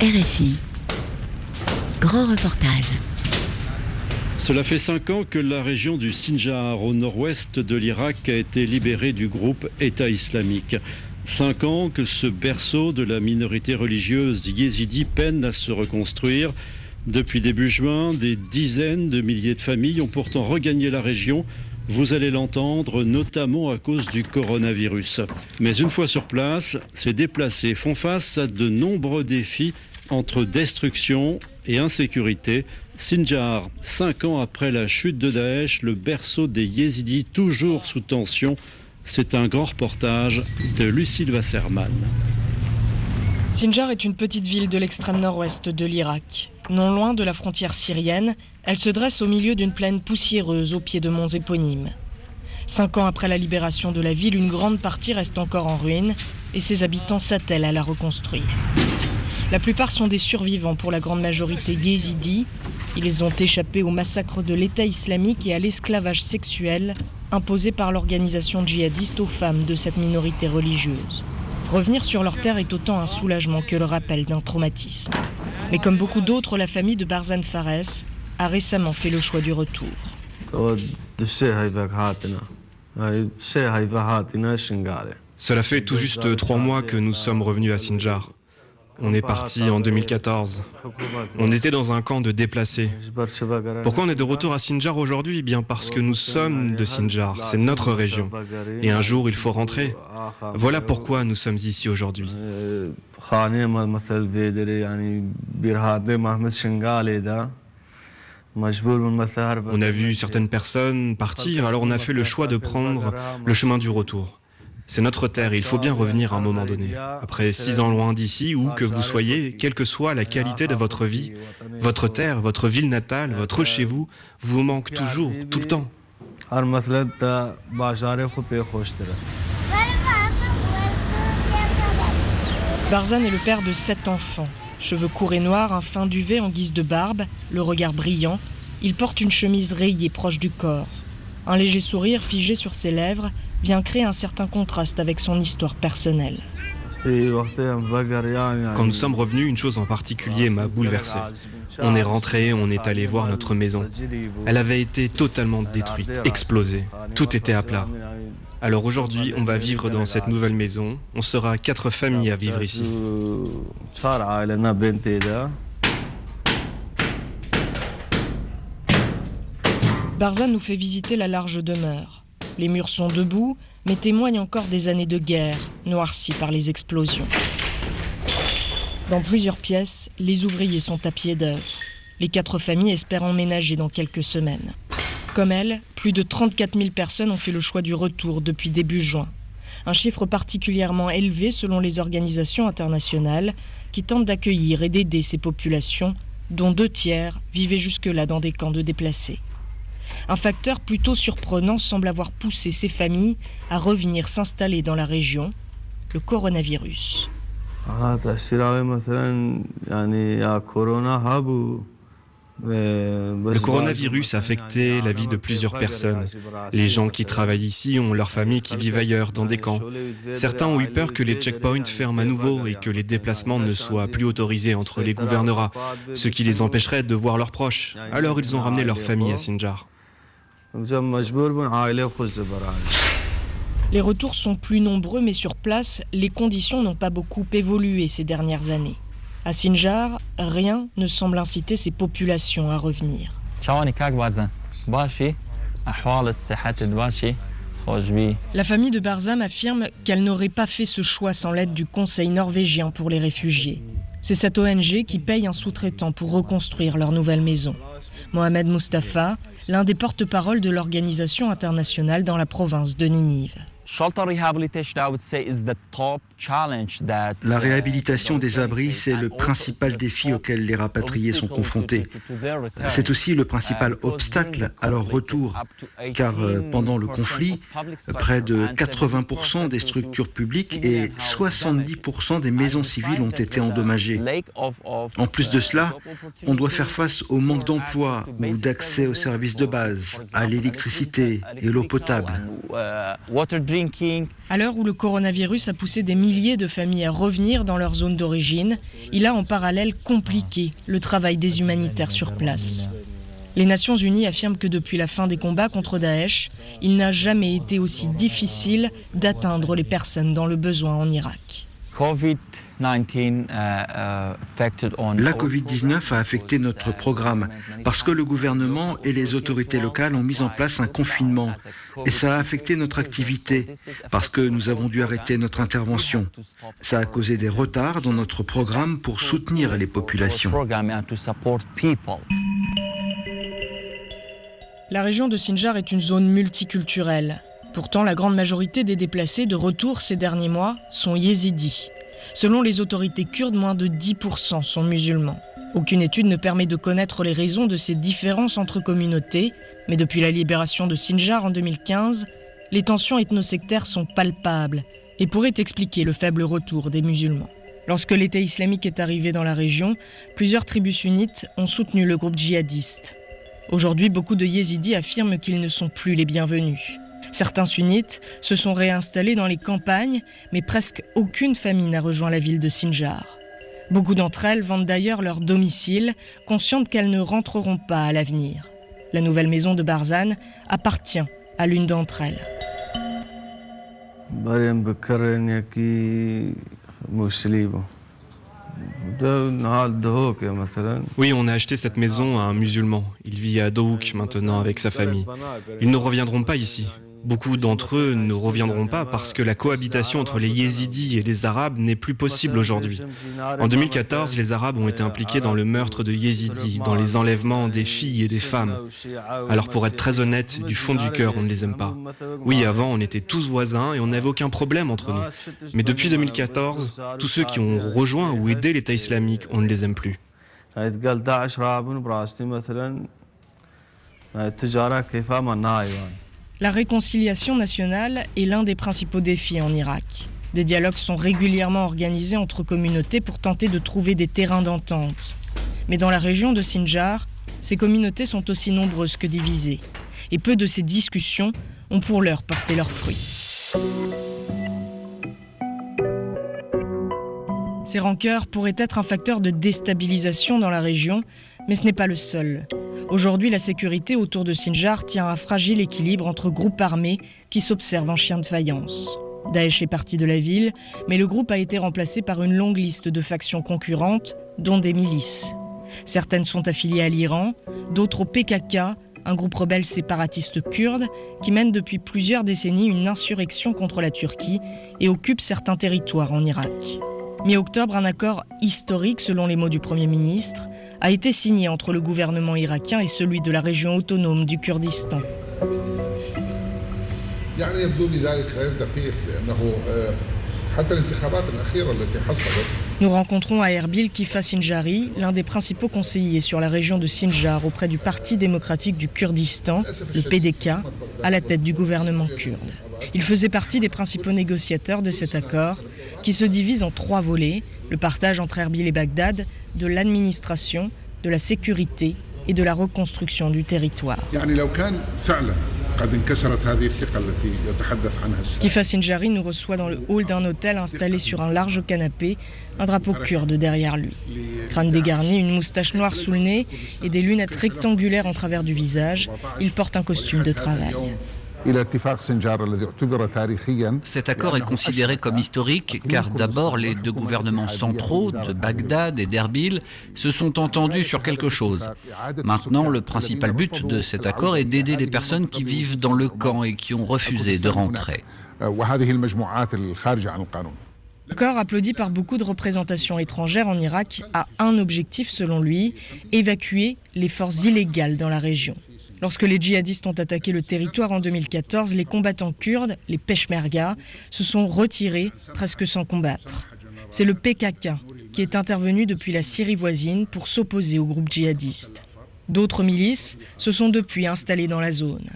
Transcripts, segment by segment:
RFI. Grand reportage. Cela fait cinq ans que la région du Sinjar au nord-ouest de l'Irak a été libérée du groupe État islamique. Cinq ans que ce berceau de la minorité religieuse yézidi peine à se reconstruire. Depuis début juin, des dizaines de milliers de familles ont pourtant regagné la région vous allez l'entendre, notamment à cause du coronavirus. Mais une fois sur place, ces déplacés font face à de nombreux défis entre destruction et insécurité. Sinjar, cinq ans après la chute de Daesh, le berceau des Yézidis toujours sous tension. C'est un grand reportage de Lucille Wasserman. Sinjar est une petite ville de l'extrême nord-ouest de l'Irak. Non loin de la frontière syrienne, elle se dresse au milieu d'une plaine poussiéreuse au pied de monts éponymes. Cinq ans après la libération de la ville, une grande partie reste encore en ruine et ses habitants s'attellent à la reconstruire. La plupart sont des survivants pour la grande majorité yézidis. Ils ont échappé au massacre de l'État islamique et à l'esclavage sexuel imposé par l'organisation djihadiste aux femmes de cette minorité religieuse. Revenir sur leur terre est autant un soulagement que le rappel d'un traumatisme. Mais comme beaucoup d'autres, la famille de Barzan Fares a récemment fait le choix du retour. Cela fait tout juste trois mois que nous sommes revenus à Sinjar. On est parti en 2014. On était dans un camp de déplacés. Pourquoi on est de retour à Sinjar aujourd'hui? Bien parce que nous sommes de Sinjar, c'est notre région. Et un jour, il faut rentrer. Voilà pourquoi nous sommes ici aujourd'hui. On a vu certaines personnes partir, alors on a fait le choix de prendre le chemin du retour. C'est notre terre, il faut bien revenir à un moment donné. Après six ans loin d'ici, où que vous soyez, quelle que soit la qualité de votre vie, votre terre, votre ville natale, votre chez vous, vous manque toujours, tout le temps. Barzan est le père de sept enfants. Cheveux courts et noirs, un fin duvet en guise de barbe, le regard brillant, il porte une chemise rayée proche du corps. Un léger sourire figé sur ses lèvres vient créer un certain contraste avec son histoire personnelle. Quand nous sommes revenus, une chose en particulier m'a bouleversé. On est rentré, on est allé voir notre maison. Elle avait été totalement détruite, explosée. Tout était à plat. Alors aujourd'hui, on va vivre dans cette nouvelle maison. On sera quatre familles à vivre ici. Barzan nous fait visiter la large demeure. Les murs sont debout, mais témoignent encore des années de guerre, noircies par les explosions. Dans plusieurs pièces, les ouvriers sont à pied d'œuvre. Les quatre familles espèrent emménager dans quelques semaines. Comme elles, plus de 34 000 personnes ont fait le choix du retour depuis début juin. Un chiffre particulièrement élevé selon les organisations internationales qui tentent d'accueillir et d'aider ces populations, dont deux tiers vivaient jusque-là dans des camps de déplacés. Un facteur plutôt surprenant semble avoir poussé ces familles à revenir s'installer dans la région, le coronavirus. Le coronavirus a affecté la vie de plusieurs personnes. Les gens qui travaillent ici ont leurs familles qui vivent ailleurs, dans des camps. Certains ont eu peur que les checkpoints ferment à nouveau et que les déplacements ne soient plus autorisés entre les gouvernorats, ce qui les empêcherait de voir leurs proches. Alors ils ont ramené leur famille à Sinjar. Les retours sont plus nombreux, mais sur place, les conditions n'ont pas beaucoup évolué ces dernières années. À Sinjar, rien ne semble inciter ces populations à revenir. La famille de Barzam affirme qu'elle n'aurait pas fait ce choix sans l'aide du Conseil norvégien pour les réfugiés. C'est cette ONG qui paye un sous-traitant pour reconstruire leur nouvelle maison. Mohamed Mustafa, l'un des porte-parole de l'organisation internationale dans la province de Ninive. La réhabilitation des abris, c'est le principal défi auquel les rapatriés sont confrontés. C'est aussi le principal obstacle à leur retour, car euh, pendant le conflit, près de 80% des structures publiques et 70% des maisons civiles ont été endommagées. En plus de cela, on doit faire face au manque d'emploi ou d'accès aux services de base, à l'électricité et l'eau potable. À l'heure où le coronavirus a poussé des milliers de familles à revenir dans leur zone d'origine, il a en parallèle compliqué le travail des humanitaires sur place. Les Nations Unies affirment que depuis la fin des combats contre Daesh, il n'a jamais été aussi difficile d'atteindre les personnes dans le besoin en Irak. Uh, uh, La Covid-19 a affecté notre programme parce que le gouvernement et les autorités locales ont mis en place un confinement et ça a affecté notre activité parce que nous avons dû arrêter notre intervention. Ça a causé des retards dans notre programme pour soutenir les populations. La région de Sinjar est une zone multiculturelle. Pourtant, la grande majorité des déplacés de retour ces derniers mois sont yézidis. Selon les autorités kurdes, moins de 10% sont musulmans. Aucune étude ne permet de connaître les raisons de ces différences entre communautés, mais depuis la libération de Sinjar en 2015, les tensions ethnosectaires sont palpables et pourraient expliquer le faible retour des musulmans. Lorsque l'État islamique est arrivé dans la région, plusieurs tribus sunnites ont soutenu le groupe djihadiste. Aujourd'hui, beaucoup de yézidis affirment qu'ils ne sont plus les bienvenus. Certains sunnites se sont réinstallés dans les campagnes, mais presque aucune famille n'a rejoint la ville de Sinjar. Beaucoup d'entre elles vendent d'ailleurs leur domicile, conscientes qu'elles ne rentreront pas à l'avenir. La nouvelle maison de Barzan appartient à l'une d'entre elles. Oui, on a acheté cette maison à un musulman. Il vit à Dohouk maintenant avec sa famille. Ils ne reviendront pas ici. Beaucoup d'entre eux ne reviendront pas parce que la cohabitation entre les yézidis et les arabes n'est plus possible aujourd'hui. En 2014, les arabes ont été impliqués dans le meurtre de yézidis, dans les enlèvements des filles et des femmes. Alors pour être très honnête, du fond du cœur, on ne les aime pas. Oui, avant, on était tous voisins et on n'avait aucun problème entre nous. Mais depuis 2014, tous ceux qui ont rejoint ou aidé l'État islamique, on ne les aime plus. La réconciliation nationale est l'un des principaux défis en Irak. Des dialogues sont régulièrement organisés entre communautés pour tenter de trouver des terrains d'entente. Mais dans la région de Sinjar, ces communautés sont aussi nombreuses que divisées. Et peu de ces discussions ont pour l'heure porté leurs fruits. Ces rancœurs pourraient être un facteur de déstabilisation dans la région, mais ce n'est pas le seul. Aujourd'hui, la sécurité autour de Sinjar tient un fragile équilibre entre groupes armés qui s'observent en chien de faïence. Daesh est parti de la ville, mais le groupe a été remplacé par une longue liste de factions concurrentes, dont des milices. Certaines sont affiliées à l'Iran, d'autres au PKK, un groupe rebelle séparatiste kurde qui mène depuis plusieurs décennies une insurrection contre la Turquie et occupe certains territoires en Irak. Mi-octobre, un accord historique, selon les mots du Premier ministre, a été signé entre le gouvernement irakien et celui de la région autonome du Kurdistan. Nous rencontrons à Erbil Kifa Sinjari, l'un des principaux conseillers sur la région de Sinjar auprès du Parti démocratique du Kurdistan, le PDK, à la tête du gouvernement kurde. Il faisait partie des principaux négociateurs de cet accord, qui se divise en trois volets, le partage entre Erbil et Bagdad, de l'administration, de la sécurité et de la reconstruction du territoire. Kifa Sinjari nous reçoit dans le hall d'un hôtel installé sur un large canapé, un drapeau kurde derrière lui. Crâne dégarni, une moustache noire sous le nez et des lunettes rectangulaires en travers du visage, il porte un costume de travail. Cet accord est considéré comme historique car d'abord les deux gouvernements centraux de Bagdad et d'Erbil se sont entendus sur quelque chose. Maintenant, le principal but de cet accord est d'aider les personnes qui vivent dans le camp et qui ont refusé de rentrer. L'accord applaudi par beaucoup de représentations étrangères en Irak a un objectif selon lui, évacuer les forces illégales dans la région. Lorsque les djihadistes ont attaqué le territoire en 2014, les combattants kurdes, les Peshmerga, se sont retirés presque sans combattre. C'est le PKK qui est intervenu depuis la Syrie voisine pour s'opposer au groupe djihadiste. D'autres milices se sont depuis installées dans la zone.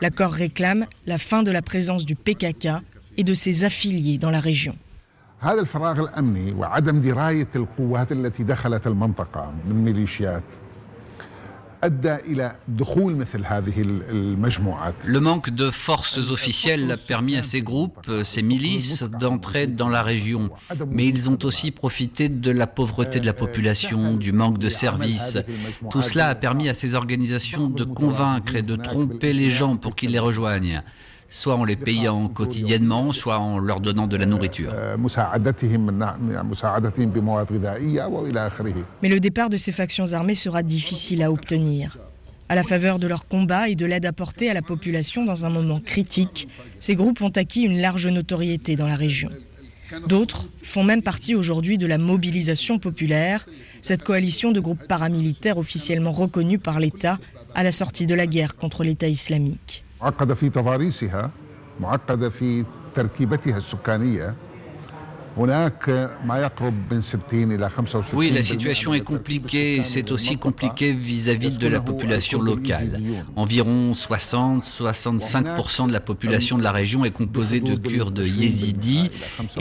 L'accord réclame la fin de la présence du PKK et de ses affiliés dans la région. Le manque de forces officielles a permis à ces groupes, ces milices, d'entrer dans la région. Mais ils ont aussi profité de la pauvreté de la population, du manque de services. Tout cela a permis à ces organisations de convaincre et de tromper les gens pour qu'ils les rejoignent soit en les payant quotidiennement, soit en leur donnant de la nourriture. Mais le départ de ces factions armées sera difficile à obtenir. À la faveur de leur combat et de l'aide apportée à la population dans un moment critique, ces groupes ont acquis une large notoriété dans la région. D'autres font même partie aujourd'hui de la mobilisation populaire, cette coalition de groupes paramilitaires officiellement reconnus par l'État à la sortie de la guerre contre l'État islamique. معقدة في تضاريسها معقدة في تركيبتها السكانية. Oui, la situation est compliquée. C'est aussi compliqué vis-à-vis de la population locale. Environ 60-65% de la population de la région est composée de Kurdes yézidis.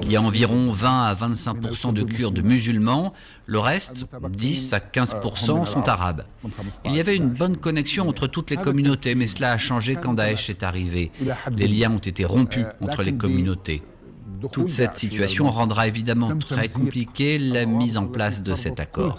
Il y a environ 20 à 25% de Kurdes musulmans. Le reste, 10 à 15%, sont arabes. Il y avait une bonne connexion entre toutes les communautés, mais cela a changé quand Daesh est arrivé. Les liens ont été rompus entre les communautés. Toute cette situation rendra évidemment très compliquée la mise en place de cet accord.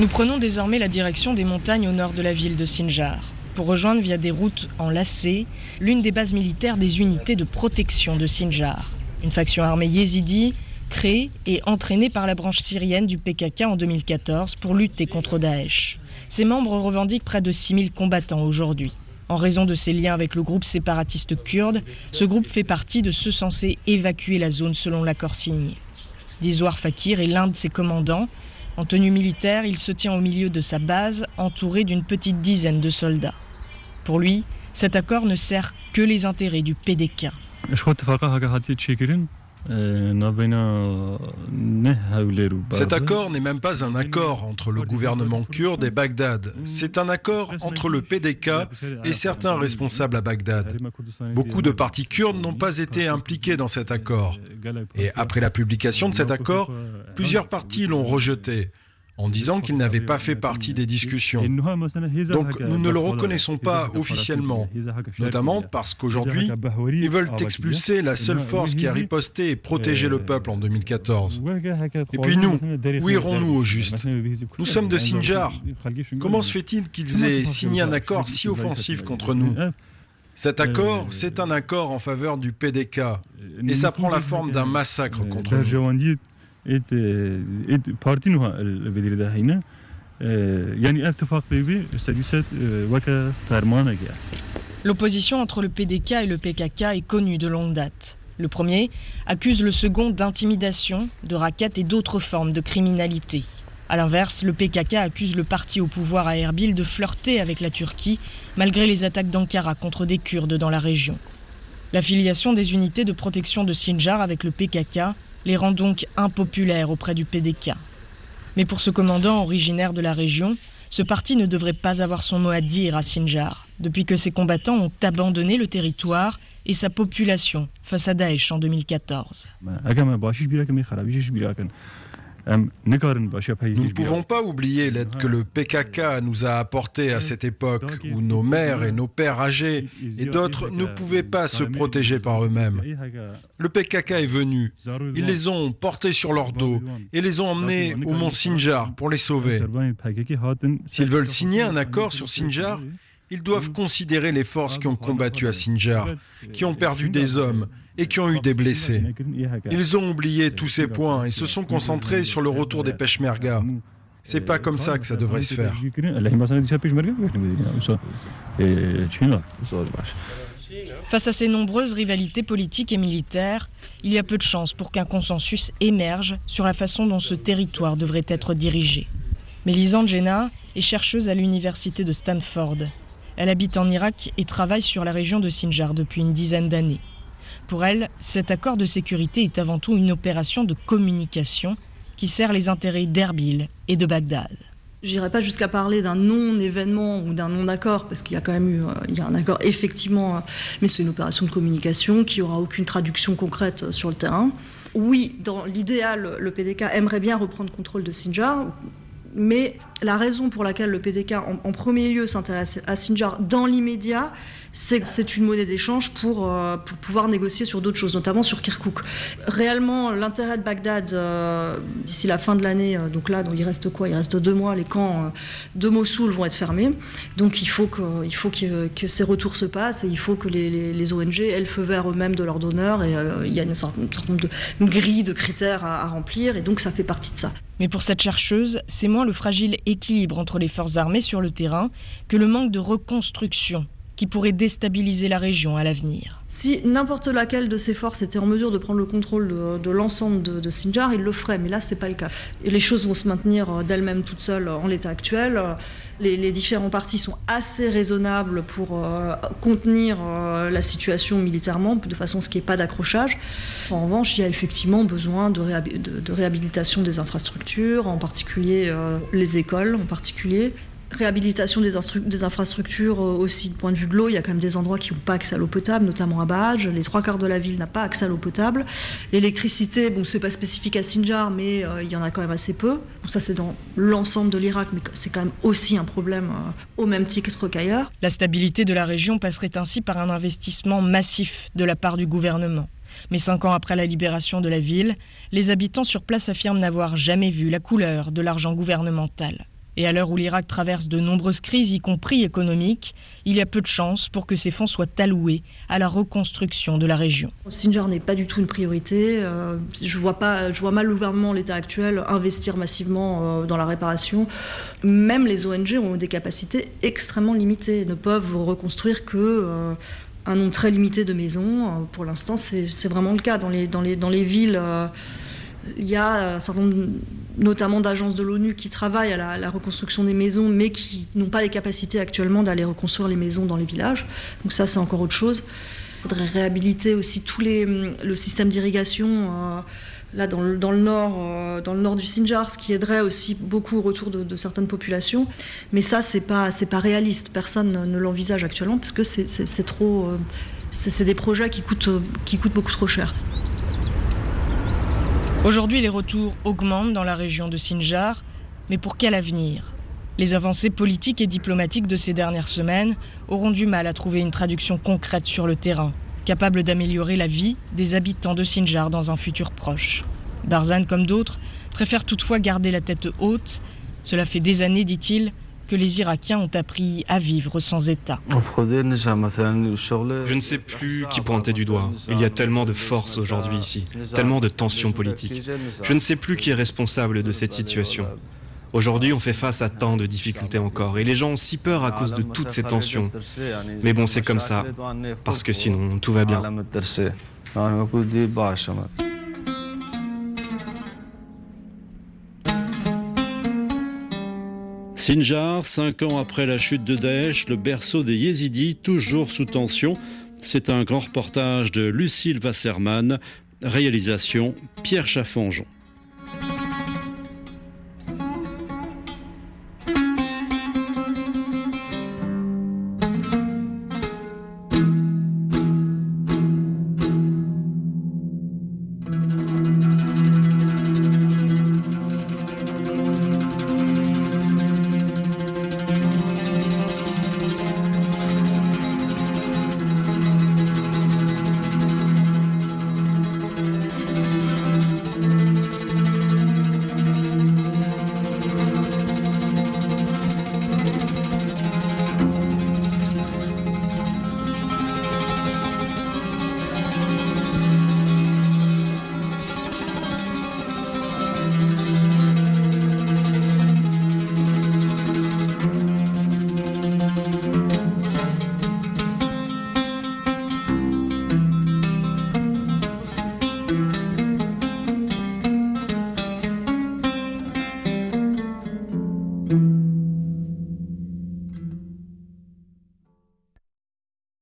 Nous prenons désormais la direction des montagnes au nord de la ville de Sinjar pour rejoindre via des routes enlacées l'une des bases militaires des unités de protection de Sinjar, une faction armée yézidi créée et entraînée par la branche syrienne du PKK en 2014 pour lutter contre Daesh. Ses membres revendiquent près de 6000 combattants aujourd'hui. En raison de ses liens avec le groupe séparatiste kurde, ce groupe fait partie de ceux censés évacuer la zone selon l'accord signé. Dizwar Fakir est l'un de ses commandants. En tenue militaire, il se tient au milieu de sa base, entouré d'une petite dizaine de soldats. Pour lui, cet accord ne sert que les intérêts du PDK. Euh, Cet accord n'est même pas un accord entre le gouvernement kurde et Bagdad. C'est un accord entre le PDK et certains responsables à Bagdad. Beaucoup de partis kurdes n'ont pas été impliqués dans cet accord. Et après la publication de cet accord, plusieurs partis l'ont rejeté en disant qu'il n'avait pas fait partie des discussions. Donc nous ne le reconnaissons pas officiellement, notamment parce qu'aujourd'hui, ils veulent expulser la seule force qui a riposté et protégé le peuple en 2014. Et puis nous, où irons-nous au juste Nous sommes de Sinjar. Comment se fait-il qu'ils aient signé un accord si offensif contre nous cet accord, c'est un accord en faveur du PDK et ça prend la forme d'un massacre contre nous. L'opposition entre le PDK et le PKK est connue de longue date. Le premier accuse le second d'intimidation, de raquettes et d'autres formes de criminalité. A l'inverse, le PKK accuse le parti au pouvoir à Erbil de flirter avec la Turquie, malgré les attaques d'Ankara contre des Kurdes dans la région. L'affiliation des unités de protection de Sinjar avec le PKK les rend donc impopulaires auprès du PDK. Mais pour ce commandant originaire de la région, ce parti ne devrait pas avoir son mot à dire à Sinjar, depuis que ses combattants ont abandonné le territoire et sa population face à Daesh en 2014. Nous ne pouvons pas oublier l'aide que le PKK nous a apportée à cette époque où nos mères et nos pères âgés et d'autres ne pouvaient pas se protéger par eux-mêmes. Le PKK est venu, ils les ont portés sur leur dos et les ont emmenés au mont Sinjar pour les sauver. S'ils veulent signer un accord sur Sinjar, ils doivent considérer les forces qui ont combattu à Sinjar, qui ont perdu des hommes et qui ont eu des blessés. Ils ont oublié tous ces points et se sont concentrés sur le retour des Peshmerga. C'est pas comme ça que ça devrait se faire. Face à ces nombreuses rivalités politiques et militaires, il y a peu de chances pour qu'un consensus émerge sur la façon dont ce territoire devrait être dirigé. Mélisande Jenna est chercheuse à l'université de Stanford. Elle habite en Irak et travaille sur la région de Sinjar depuis une dizaine d'années. Pour elle, cet accord de sécurité est avant tout une opération de communication qui sert les intérêts d'Erbil et de Bagdad. J'irai pas jusqu'à parler d'un non-événement ou d'un non-accord, parce qu'il y a quand même eu euh, il y a un accord effectivement, euh, mais c'est une opération de communication qui aura aucune traduction concrète euh, sur le terrain. Oui, dans l'idéal, le PDK aimerait bien reprendre contrôle de Sinjar, mais la raison pour laquelle le PDK en, premier lieu s'intéresse à Sinjar dans l'immédiat, c'est que c'est une monnaie d'échange pour, euh, pouvoir négocier sur d'autres choses, notamment sur Kirkuk. Réellement, l'intérêt de Bagdad euh, d'ici la fin de l'année, euh, donc là, il reste quoi? Il reste deux mois, les camps de Mossoul vont être fermés. Donc il faut que, ces retours se passent et il faut que les, les, ONG aient le feu vert eux-mêmes de leurs donneurs et il y a une sorte, de grille de critères à, à remplir et donc ça fait partie de ça. Mais pour cette chercheuse, c'est moins le fragile équilibre entre les forces armées sur le terrain que le manque de reconstruction qui pourrait déstabiliser la région à l'avenir. Si n'importe laquelle de ces forces était en mesure de prendre le contrôle de, l'ensemble de, Sinjar, il le ferait, mais là, c'est pas le cas. Et les choses vont se maintenir euh, d'elles-mêmes toutes seules en l'état actuel. Les, différents partis sont assez raisonnables pour euh, contenir euh, la situation militairement, de façon à ce qu'il n'y ait pas d'accrochage. En revanche, il y a effectivement besoin de, réhabilitation des infrastructures, en particulier les écoles en particulier, réhabilitation des, infrastructures euh, aussi du point de vue de l'eau. Il y a quand même des endroits qui n'ont pas accès à l'eau potable, notamment à Bahadj. Les trois quarts de la ville n'a pas accès à l'eau potable. L'électricité, bon, c'est pas spécifique à Sinjar, mais euh, il y en a quand même assez peu. ça, c'est dans l'ensemble de l'Irak, mais c'est quand même aussi un problème euh, au même titre qu'ailleurs. La stabilité de la région passerait ainsi par un investissement massif de la part du gouvernement. Mais cinq ans après la libération de la ville, les habitants sur place affirment n'avoir jamais vu la couleur de l'argent gouvernemental. Et à l'heure où l'Irak traverse de nombreuses crises, y compris économiques, il y a peu de chances pour que ces fonds soient alloués à la reconstruction de la région. Sinjar n'est pas du tout une priorité. Euh, je, vois pas, je vois mal le gouvernement, l'État actuel, investir massivement euh, dans la réparation. Même les ONG ont des capacités extrêmement limitées, ne peuvent reconstruire que... Euh, un nombre très limité de maisons. Pour l'instant, c'est vraiment le cas. Dans les, dans les, dans les villes il y a un certain nombre, notamment d'agences de l'ONU, qui travaillent à la, reconstruction des maisons, mais qui n'ont pas les capacités actuellement d'aller reconstruire les maisons dans les villages. Donc ça, c'est encore autre chose. Il faudrait réhabiliter aussi tout les, le système d'irrigation. Euh, là, dans le, dans le nord, euh, dans le nord du Sinjar, ce qui aiderait aussi beaucoup au retour de, certaines populations. Mais ça, c'est pas, pas réaliste. Personne ne, l'envisage actuellement parce que c'est trop, euh, des projets qui coûtent beaucoup trop cher. Aujourd'hui, les retours augmentent dans la région de Sinjar, mais pour quel avenir? Les avancées politiques et diplomatiques de ces dernières semaines auront du mal à trouver une traduction concrète sur le terrain, capable d'améliorer la vie des habitants de Sinjar dans un futur proche. Barzan, comme d'autres, préfère toutefois garder la tête haute. Cela fait des années, dit-il, que les Irakiens ont appris à vivre sans État. Je ne sais plus qui pointer du doigt. Il y a tellement de force aujourd'hui ici, tellement de tensions politiques. Je ne sais plus qui est responsable de cette situation. Aujourd'hui, on fait face à tant de difficultés encore, et les gens ont si peur à cause de toutes ces tensions. Mais bon, c'est comme ça, parce que sinon, tout va bien. Sinjar, cinq ans après la chute de Daesh, le berceau des Yézidis, toujours sous tension. C'est un grand reportage de Lucille Wasserman, réalisation Pierre Chaffonjon.